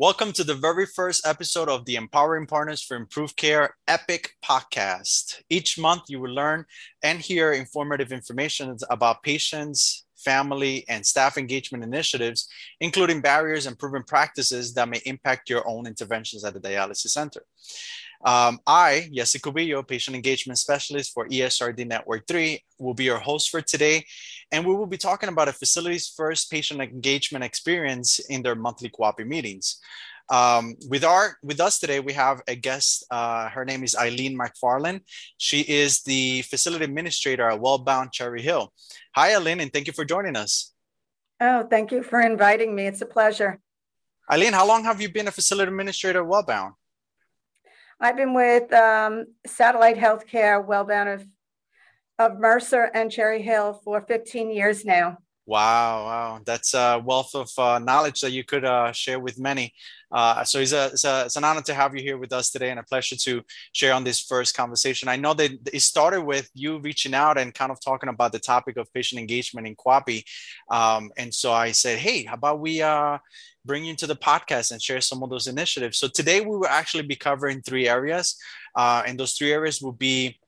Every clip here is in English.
Welcome to the very first episode of the Empowering Partners for Improved Care EPIC podcast. Each month, you will learn and hear informative information about patients, family, and staff engagement initiatives, including barriers and proven practices that may impact your own interventions at the dialysis center. Um, I, Yessi Cubillo, patient engagement specialist for ESRD Network 3, will be your host for today. And we will be talking about a facility's first patient engagement experience in their monthly QAPI meetings. Um, with our with us today, we have a guest. Uh, her name is Eileen MacFarlane. She is the facility administrator at Wellbound Cherry Hill. Hi, Eileen, and thank you for joining us. Oh, thank you for inviting me. It's a pleasure. Eileen, how long have you been a facility administrator at Wellbound? I've been with um, Satellite Healthcare, Wellbound of, of Mercer and Cherry Hill for 15 years now. Wow, wow, that's a wealth of uh, knowledge that you could uh, share with many. Uh, so it's, a, it's, a, it's, an honor to have you here with us today and a pleasure to share on this first conversation. I know that it started with you reaching out and kind of talking about the topic of patient engagement in QAPI, Um, and so I said, hey, how about we uh, bring you into the podcast and share some of those initiatives. So today we will actually be covering three areas. Uh, and those three areas will be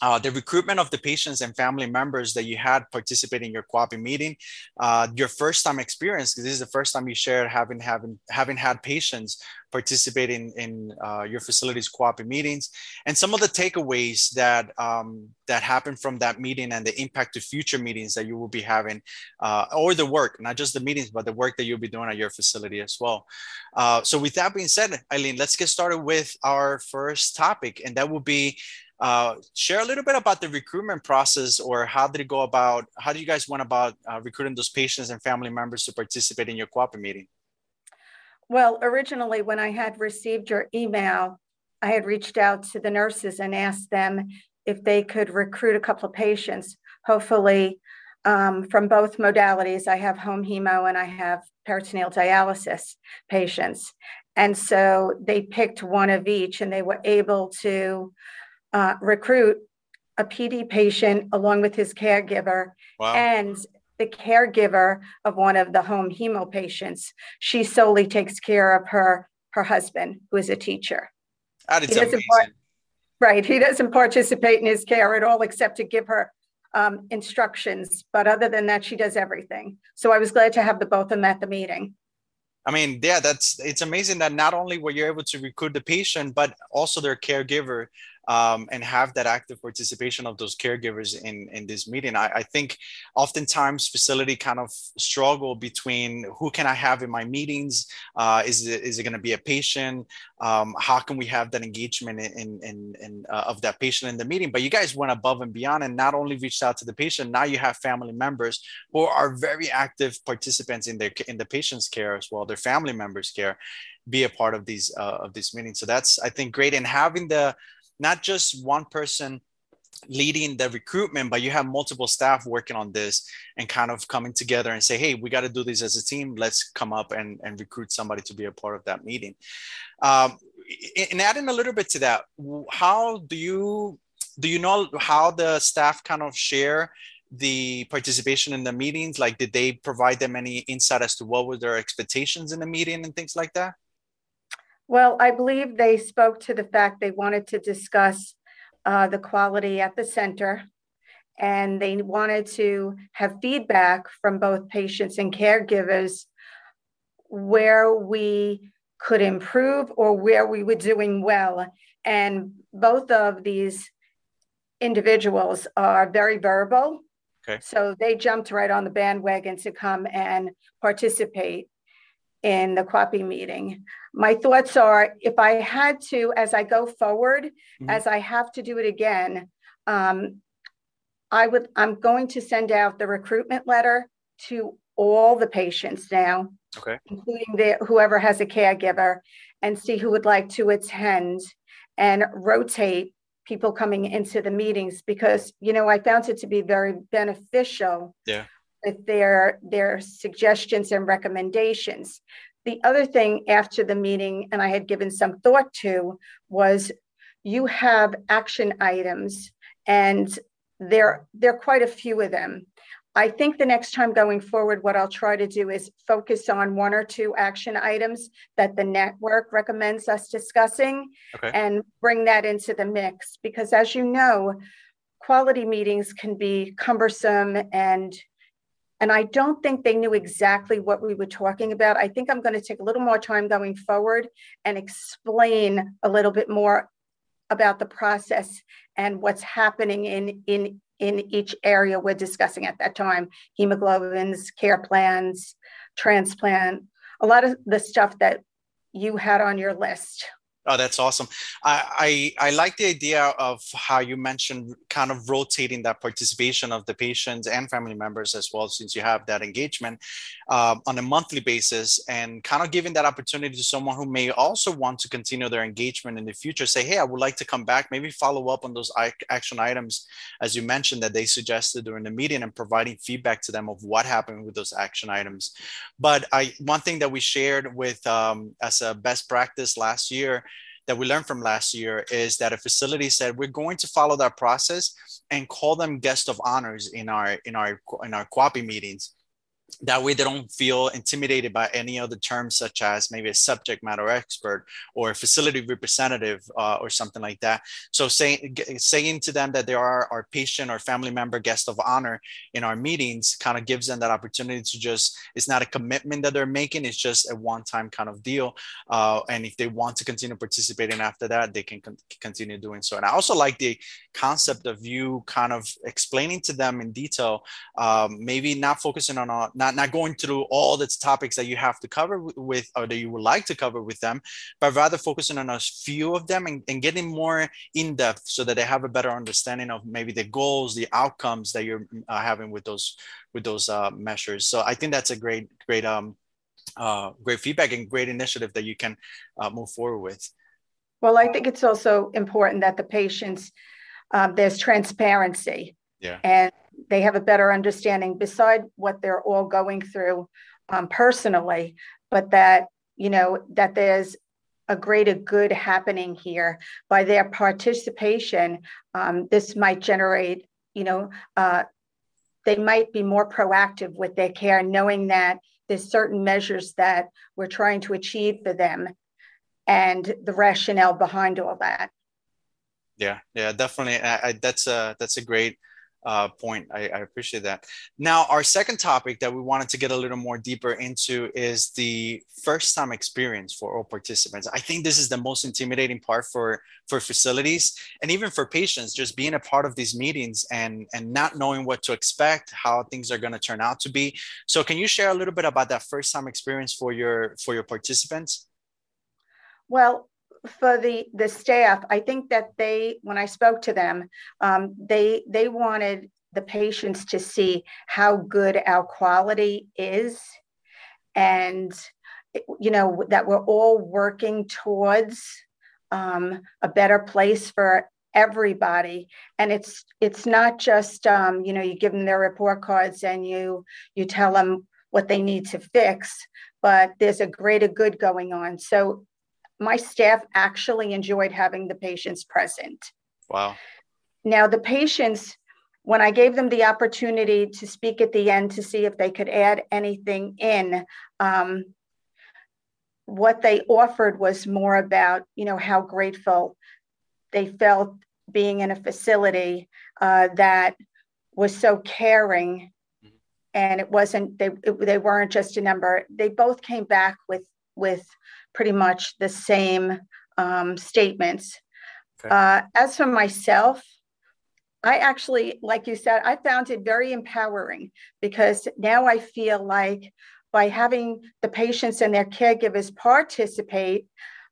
uh, the recruitment of the patients and family members that you had participate in your QAPI meeting, uh, your first time experience, because this is the first time you shared having having having had patients participating in uh, your facility's QAPI meetings, and some of the takeaways that um, that happen from that meeting and the impact to future meetings that you will be having, uh, or the work, not just the meetings, but the work that you'll be doing at your facility as well. Uh, so, with that being said, Eileen, let's get started with our first topic, and that will be uh, share a little bit about the recruitment process or how did it go about how do you guys went about uh, recruiting those patients and family members to participate in your QAPI meeting? Well originally when i had received your email i had reached out to the nurses and asked them if they could recruit a couple of patients. Hopefully um, from both modalities i have home hemo and i have peritoneal dialysis patients. And so they picked one of each and they were able to uh, recruit a PD patient along with his caregiver wow. and the caregiver of one of the home hemo patients. She solely takes care of her her husband, who is a teacher. That is amazing. Part, right. He doesn't participate in his care at all except to give her um, instructions. But other than that, she does everything. So I was glad to have the both of them at the meeting. I mean, yeah, that's it's amazing that not only were you able to recruit the patient, but also their caregiver um, and have that active participation of those caregivers in in this meeting. I, I think oftentimes facility kind of struggle between who can I have in my meetings? Uh, is it is it going to be a patient? Um, how can we have that engagement in in, in uh, of that patient in the meeting? But you guys went above and beyond and not only reached out to the patient. Now you have family members who are very active participants in their in the patient's care as well, their family members' care be a part of these uh, of this meeting. So that's I think great. And having the not just one person leading the recruitment, but you have multiple staff working on this and kind of coming together and say, hey, we got to do this as a team. Let's come up and, and recruit somebody to be a part of that meeting. Um, and adding a little bit to that, how do you do you know how the staff kind of share the participation in the meetings? Like, did they provide them any insight as to what were their expectations in the meeting and things like that? Well, I believe they spoke to the fact they wanted to discuss uh, the quality at the center and they wanted to have feedback from both patients and caregivers where we could improve or where we were doing well. And both of these individuals are very verbal. Okay. So they jumped right on the bandwagon to come and participate in the QAPI meeting. My thoughts are if I had to, as I go forward, mm-hmm. as I have to do it again, um, I would, I'm going to send out the recruitment letter to all the patients now, okay. including the, whoever has a caregiver, and see who would like to attend and rotate people coming into the meetings because you know I found it to be very beneficial yeah with their their suggestions and recommendations. The other thing after the meeting, and I had given some thought to, was you have action items, and there there are quite a few of them. I think the next time going forward, what I'll try to do is focus on one or two action items that the network recommends us discussing okay. and bring that into the mix. Because as you know, quality meetings can be cumbersome and and I don't think they knew exactly what we were talking about. I think I'm going to take a little more time going forward and explain a little bit more about the process and what's happening in in in each area we're discussing at that time hemoglobins, care plans, transplant, a lot of the stuff that you had on your list. Oh, that's awesome. I, I, I like the idea of how you mentioned kind of rotating that participation of the patients and family members as well, since you have that engagement uh, on a monthly basis, and kind of giving that opportunity to someone who may also want to continue their engagement in the future. Say, hey, I would like to come back. Maybe follow up on those action items, as you mentioned that they suggested during the meeting, and providing feedback to them of what happened with those action items. But I one thing that we shared with um, as a best practice last year that we learned from last year is that a facility said we're going to follow that process and call them guest of honors in our in our in our QAPI meetings that way they don't feel intimidated by any other terms such as maybe a subject matter expert or a facility representative uh, or something like that. So saying saying to them that they are our patient or family member guest of honor in our meetings kind of gives them that opportunity to just it's not a commitment that they're making it's just a one-time kind of deal uh, and if they want to continue participating after that they can con- continue doing so. And i also like the concept of you kind of explaining to them in detail um, maybe not focusing on a not not going through all the topics that you have to cover with or that you would like to cover with them but rather focusing on a few of them and, and getting more in depth so that they have a better understanding of maybe the goals the outcomes that you're uh, having with those with those uh, measures. So i think that's a great great um uh, great feedback and great initiative that you can uh, move forward with. Well i think it's also important that the patients um, there's transparency. Yeah. And they have a better understanding beside what they're all going through um, personally, but that, you know, that there's a greater good happening here by their participation. Um, this might generate, you know, uh, they might be more proactive with their care, knowing that there's certain measures that we're trying to achieve for them and the rationale behind all that. Yeah, yeah, definitely. I, I, that's a that's a great uh, point. I, I, appreciate that. Now, our second topic that we wanted to get a little more deeper into is the first time experience for all participants. I think this is the most intimidating part for, for facilities and even for patients, just being a part of these meetings and, and not knowing what to expect, how things are going to turn out to be. So can you share a little bit about that first time experience for your, for your participants? Well, for the the staff, I think that they, when I spoke to them, um, they they wanted the patients to see how good our quality is, and you know that we're all working towards um, a better place for everybody. And it's it's not just um, you know you give them their report cards and you you tell them what they need to fix but there's a greater good going on. So my staff actually enjoyed having the patients present. Wow. Now, the patients, when I gave them the opportunity to speak at the end to see if they could add anything in, um, what they offered was more about, you know, how grateful they felt being in a facility uh, that was so caring mm-hmm. and it wasn't they it, they weren't just a number they both came back with with pretty much the same um, statements. Okay. Uh, as for myself, I actually, like you said, I found it very empowering because now I feel like by having the patients and their caregivers participate,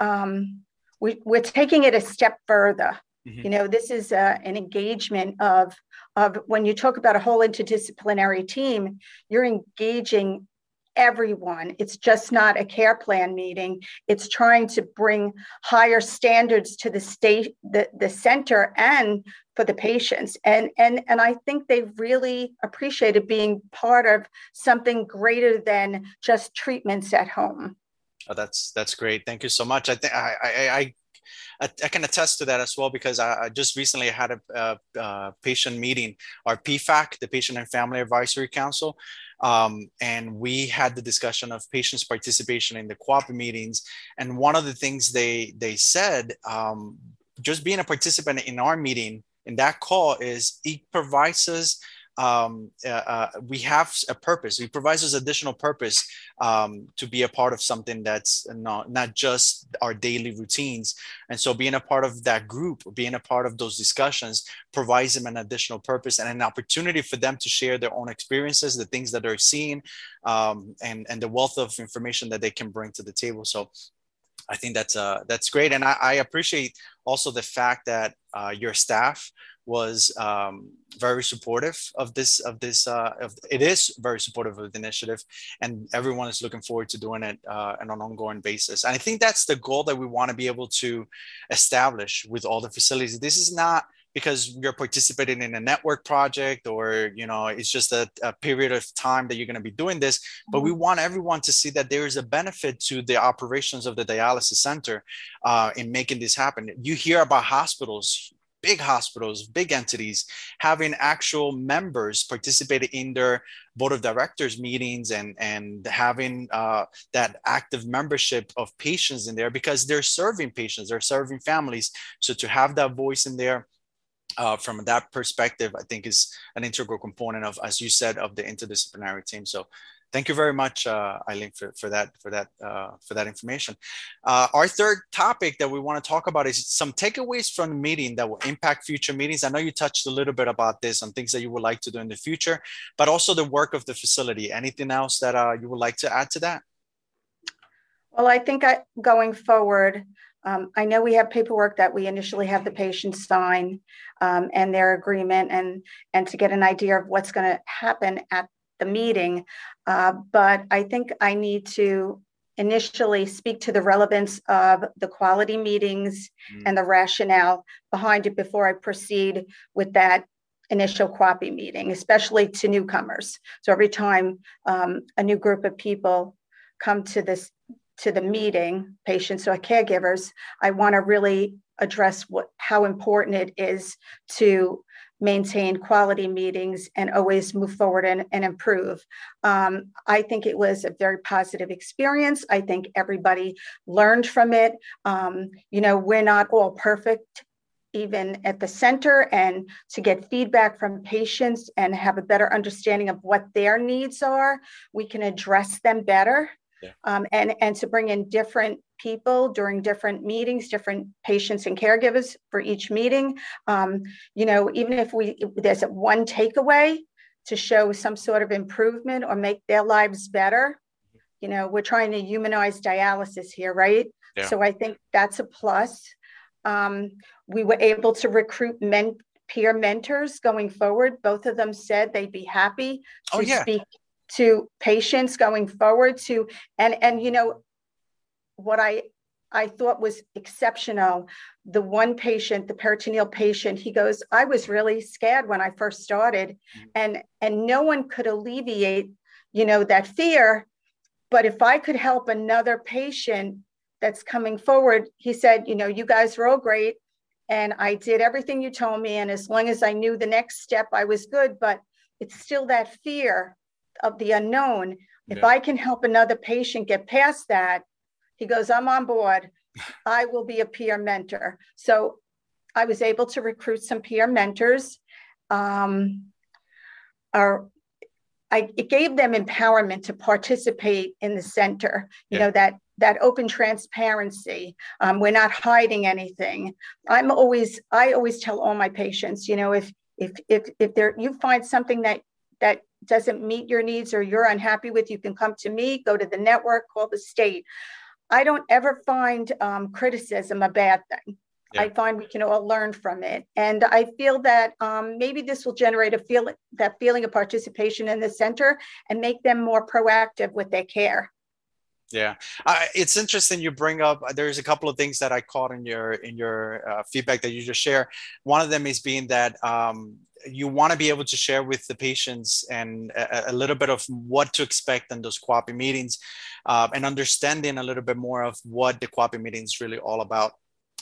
um, we, we're taking it a step further. Mm-hmm. You know, this is uh, an engagement of of when you talk about a whole interdisciplinary team, you're engaging everyone. It's just not a care plan meeting. It's trying to bring higher standards to the state, the, the center and for the patients. And, and, and I think they really appreciated being part of something greater than just treatments at home. Oh, that's that's great. Thank you so much. I think I, I, I I, can attest to that as well because I, I just recently had a, a, a, patient meeting, our PFAC, the Patient and Family Advisory Council, um, and we had the discussion of patients' participation in the QAPI meetings. And one of the things they they said, um, just being a participant in our meeting in that call is it provides us um, uh, uh, we have a purpose. It provides us additional purpose um, to be a part of something that's not not just our daily routines. And so, being a part of that group, being a part of those discussions, provides them an additional purpose and an opportunity for them to share their own experiences, the things that they're seeing, um, and and the wealth of information that they can bring to the table. So. I think that's uh, that's great, and I, I appreciate also the fact that uh, your staff was um, very supportive of this of this uh, of, it is very supportive of the initiative and everyone is looking forward to doing it uh, on an ongoing basis. And i think that's the goal that we want to be able to establish with all the facilities. This is not because you're participating in a network project or you know it's just a, a period of time that you're going to be doing this but we mm-hmm. want everyone to see that there is a benefit to the operations of the dialysis center uh, in making this happen. You hear about hospitals big hospitals, big entities, having actual members participate in their board of directors meetings and and having uh, that active membership of patients in there because they're serving patients, they're serving families. So to have that voice in there. Uh, from that perspective, I think is an integral component of, as you said, of the interdisciplinary team. So thank you very much, uh, Eileen, for, for that for that uh, for that information. Uh, our third topic that we want to talk about is some takeaways from the meeting that will impact future meetings. I know you touched a little bit about this on things that you would like to do in the future, but also the work of the facility. Anything else that uh, you would like to add to that? Well, I think I, going forward, um, I know we have paperwork that we initially have the patients sign um, and their agreement and and to get an idea of what's going to happen at the meeting. Uh, but I think I need to initially speak to the relevance of the quality meetings mm. and the rationale behind it before I proceed with that initial QAPI meeting, especially to newcomers. So every time um, a new group of people come to this to the meeting, patients or caregivers, I want to really address what how important it is to maintain quality meetings and always move forward and, and improve. Um, I think it was a very positive experience. I think everybody learned from it. Um, you know, we're not all perfect even at the center and to get feedback from patients and have a better understanding of what their needs are we can address them better yeah. um, and and to bring in different people during different meetings, different patients and caregivers for each meeting. Um, you know, even if we there's one takeaway to show some sort of improvement or make their lives better, you know, we're trying to humanize dialysis here, right? Yeah. So I think that's a plus. Um, we were able to recruit men, peer mentors going forward. Both of them said they'd be happy to oh, yeah. speak to patients going forward to and and you know what I I thought was exceptional. The one patient, the peritoneal patient, he goes, I was really scared when I first started, mm-hmm. and and no one could alleviate, you know, that fear. But if I could help another patient that's coming forward, he said, you know, you guys are all great, and I did everything you told me, and as long as I knew the next step, I was good. But it's still that fear of the unknown. Yeah. If I can help another patient get past that, he goes, I'm on board. I will be a peer mentor. So I was able to recruit some peer mentors. Um, our, I, it gave them empowerment to participate in the center. You yeah. know that that open transparency. Um, we're not hiding anything. I'm always I always tell all my patients, you know, if if if if there you find something that that doesn't meet your needs or you're unhappy with, you can come to me. Go to the network, call the state. I don't ever find um, criticism a bad thing. Yeah. I find we can all learn from it, and I feel that um, maybe this will generate a feel that feeling of participation in the center and make them more proactive with their care. Yeah, uh, it's interesting you bring up. There's a couple of things that I caught in your in your uh, feedback that you just share. One of them is being that um, you want to be able to share with the patients and a, a, little bit of what to expect in those QAPI meetings uh, and understanding a little bit more of what the QAPI meeting is really all about.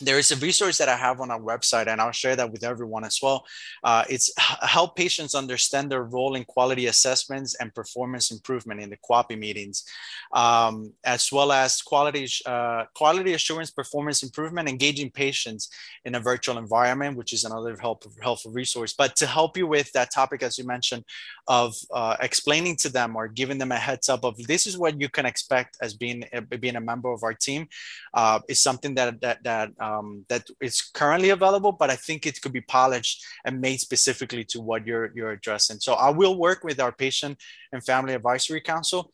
There is a resource that I have on our website, and I'll share that with everyone as well. Uh, it's help patients understand their role in quality assessments and performance improvement in the QAPI meetings, um, as well as quality uh, quality assurance, performance improvement, engaging patients in a virtual environment, which is another help, helpful resource. But to help you with that topic, as you mentioned, of uh, explaining to them or giving them a heads up of this is what you can expect as being being a member of our team, uh, is something that that that um, that is currently available, but I think it could be polished and made specifically to what you're you're addressing. So I will work with our patient and family advisory council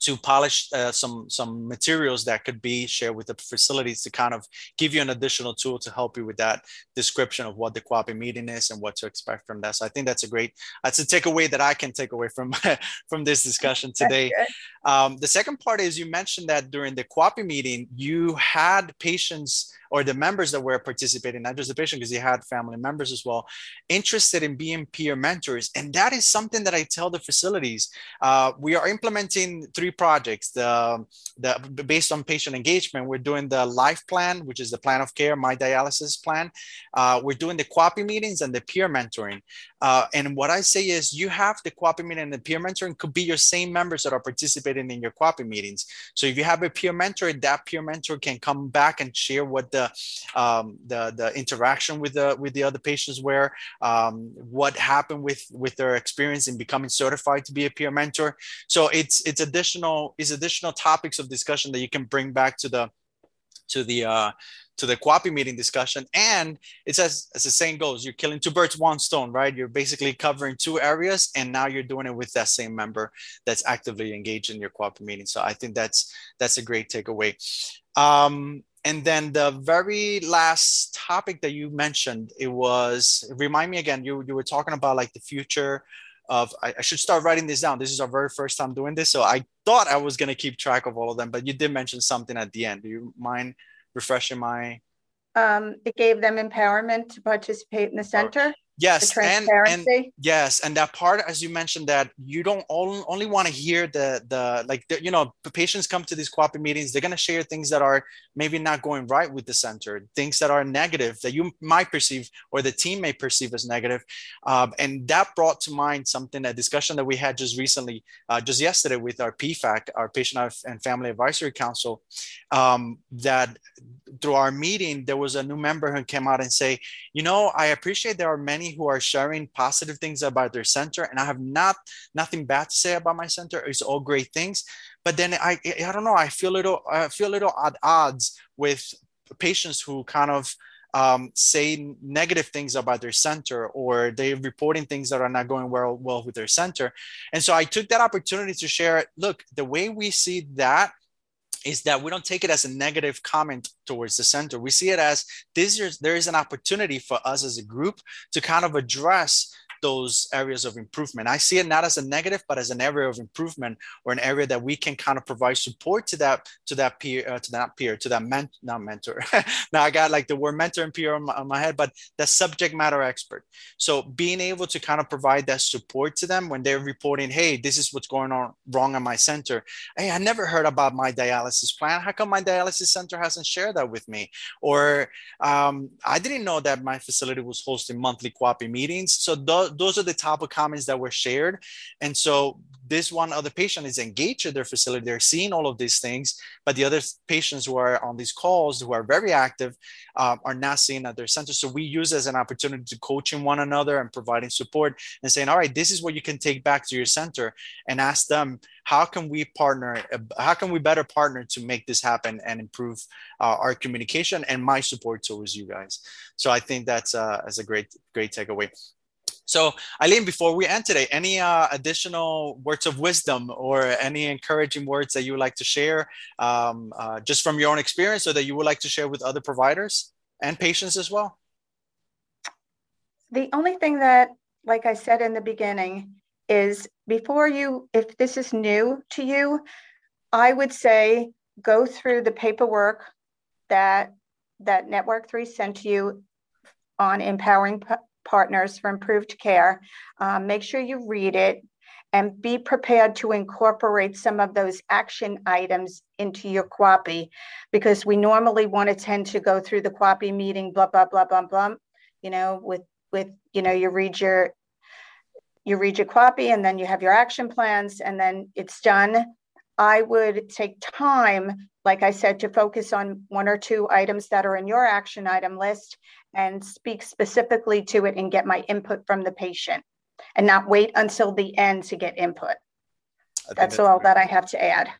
to polish uh, some some materials that could be shared with the facilities to kind of give you an additional tool to help you with that description of what the QAPI meeting is and what to expect from that. So I think that's a great that's a takeaway that I can take away from from this discussion today. Um, the second part is you mentioned that during the QAPI meeting you had patients or the members that were participating, not just the patient, because he had family members as well, interested in being peer mentors. And that is something that I tell the facilities. Uh, we are implementing three projects. The, the based on patient engagement, we're doing the life plan, which is the plan of care, my dialysis plan. Uh, we're doing the QAPI meetings and the peer mentoring. Uh, and what I say is you have the QAPI meeting and the peer mentoring could be your same members that are participating in your QAPI meetings. So if you have a peer mentor, that peer mentor can come back and share what the um, the, the interaction with the with the other patients were, um, what happened with with their experience in becoming certified to be a peer mentor. So it's it's additional is additional topics of discussion that you can bring back to the to the uh, to the QAPI meeting discussion. And it says, as the saying goes, you're killing two birds, one stone, right? You're basically covering two areas, and now you're doing it with that same member that's actively engaged in your QAPI meeting. So I think that's that's a great takeaway. Um, and then the very last topic that you mentioned, it was remind me again. You you were talking about like the future of I, I, should start writing this down. This is our very first time doing this, so I thought I was gonna keep track of all of them, but you did mention something at the end. Do you mind refreshing my? Um, it gave them empowerment to participate in the center. Yes, and, and yes, and that part, as you mentioned, that you don't only, only want to hear the the like the, you know the patients come to these QAPI meetings, they're gonna share things that are maybe not going right with the center, things that are negative that you might perceive or the team may perceive as negative, um, and that brought to mind something a discussion that we had just recently, uh, just yesterday with our PFAC, our Patient and Family Advisory Council, um, that through our meeting there was a new member who came out and say, you know, I appreciate there are many who are sharing positive things about their center, and I have not nothing bad to say about my center. It's all great things, but then I I don't know. I feel a little I feel a little at odds with patients who kind of um, say negative things about their center or they're reporting things that are not going well well with their center and so i took that opportunity to share look the way we see that is that we don't take it as a negative comment towards the center. We see it as this is there is an opportunity for us as a group to kind of address those areas of improvement. I see it not as a negative, but as an area of improvement or an area that we can kind of provide support to that to that peer uh, to that peer to that ment not mentor. now I got like the word mentor and peer on my, on my head, but the subject matter expert. So being able to kind of provide that support to them when they're reporting, hey, this is what's going on wrong at my center. Hey, I never heard about my dialysis plan. How come my dialysis center hasn't shared that with me? Or um, I didn't know that my facility was hosting monthly QAPI meetings. So those are the type of comments that were shared. And so this one other patient is engaged at their facility. They're seeing all of these things, but the other patients who are on these calls, who are very active, um, are not seeing at their center. So we use as an opportunity to coaching one another and providing support and saying, all right, this is what you can take back to your center and ask them, how can we partner? How can we better partner to make this happen and improve uh, our communication and my support towards you guys? So I think that's, uh, that's a great, great takeaway. So, Eileen, before we end today, any uh, additional words of wisdom or any encouraging words that you would like to share um, uh, just from your own experience or that you would like to share with other providers and patients as well? The only thing that, like I said in the beginning, is before you, if this is new to you, I would say go through the paperwork that that Network 3 sent you on empowering partners for improved care. Um, make sure you read it and be prepared to incorporate some of those action items into your QAPI because we normally want to tend to go through the QAPI meeting, blah, blah, blah, blah, blah, you know, with, with, you know, you read your, you read your QAPI and then you have your action plans and then it's done. I would take time, like I said, to focus on one or two items that are in your action item list and speak specifically to it and get my input from the patient and not wait until the end to get input. That's, that's, all great. that I have to add.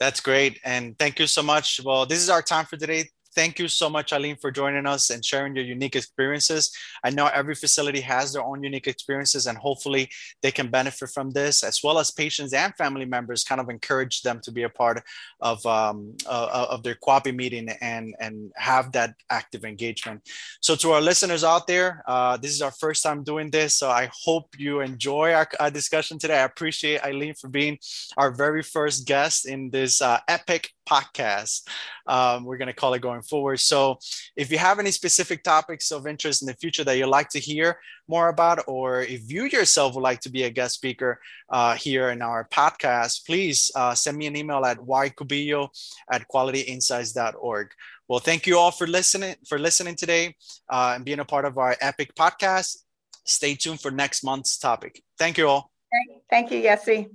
That's great. And thank you so much. Well, this is our time for today thank you so much, Eileen, for joining us and sharing your unique experiences. I know every facility has their own unique experiences, and hopefully they can benefit from this, as well as patients and family members. Kind of encourage them to be a part of um, uh, of their QAPI meeting and and have that active engagement. So, to our listeners out there, uh, this is our first time doing this, so I hope you enjoy our, our discussion today. I appreciate Eileen for being our very first guest in this uh, epic podcast. Um, we're going to call it going forward. So, if you have any specific topics of interest in the future that you'd like to hear more about, or if you yourself would like to be a guest speaker uh, here in our podcast, please uh, send me an email at ycubillo at qualityinsights.org. Well, thank you all for listening for listening today uh, and being a part of our epic podcast. Stay tuned for next month's topic. Thank you all. Thank you, Yessi.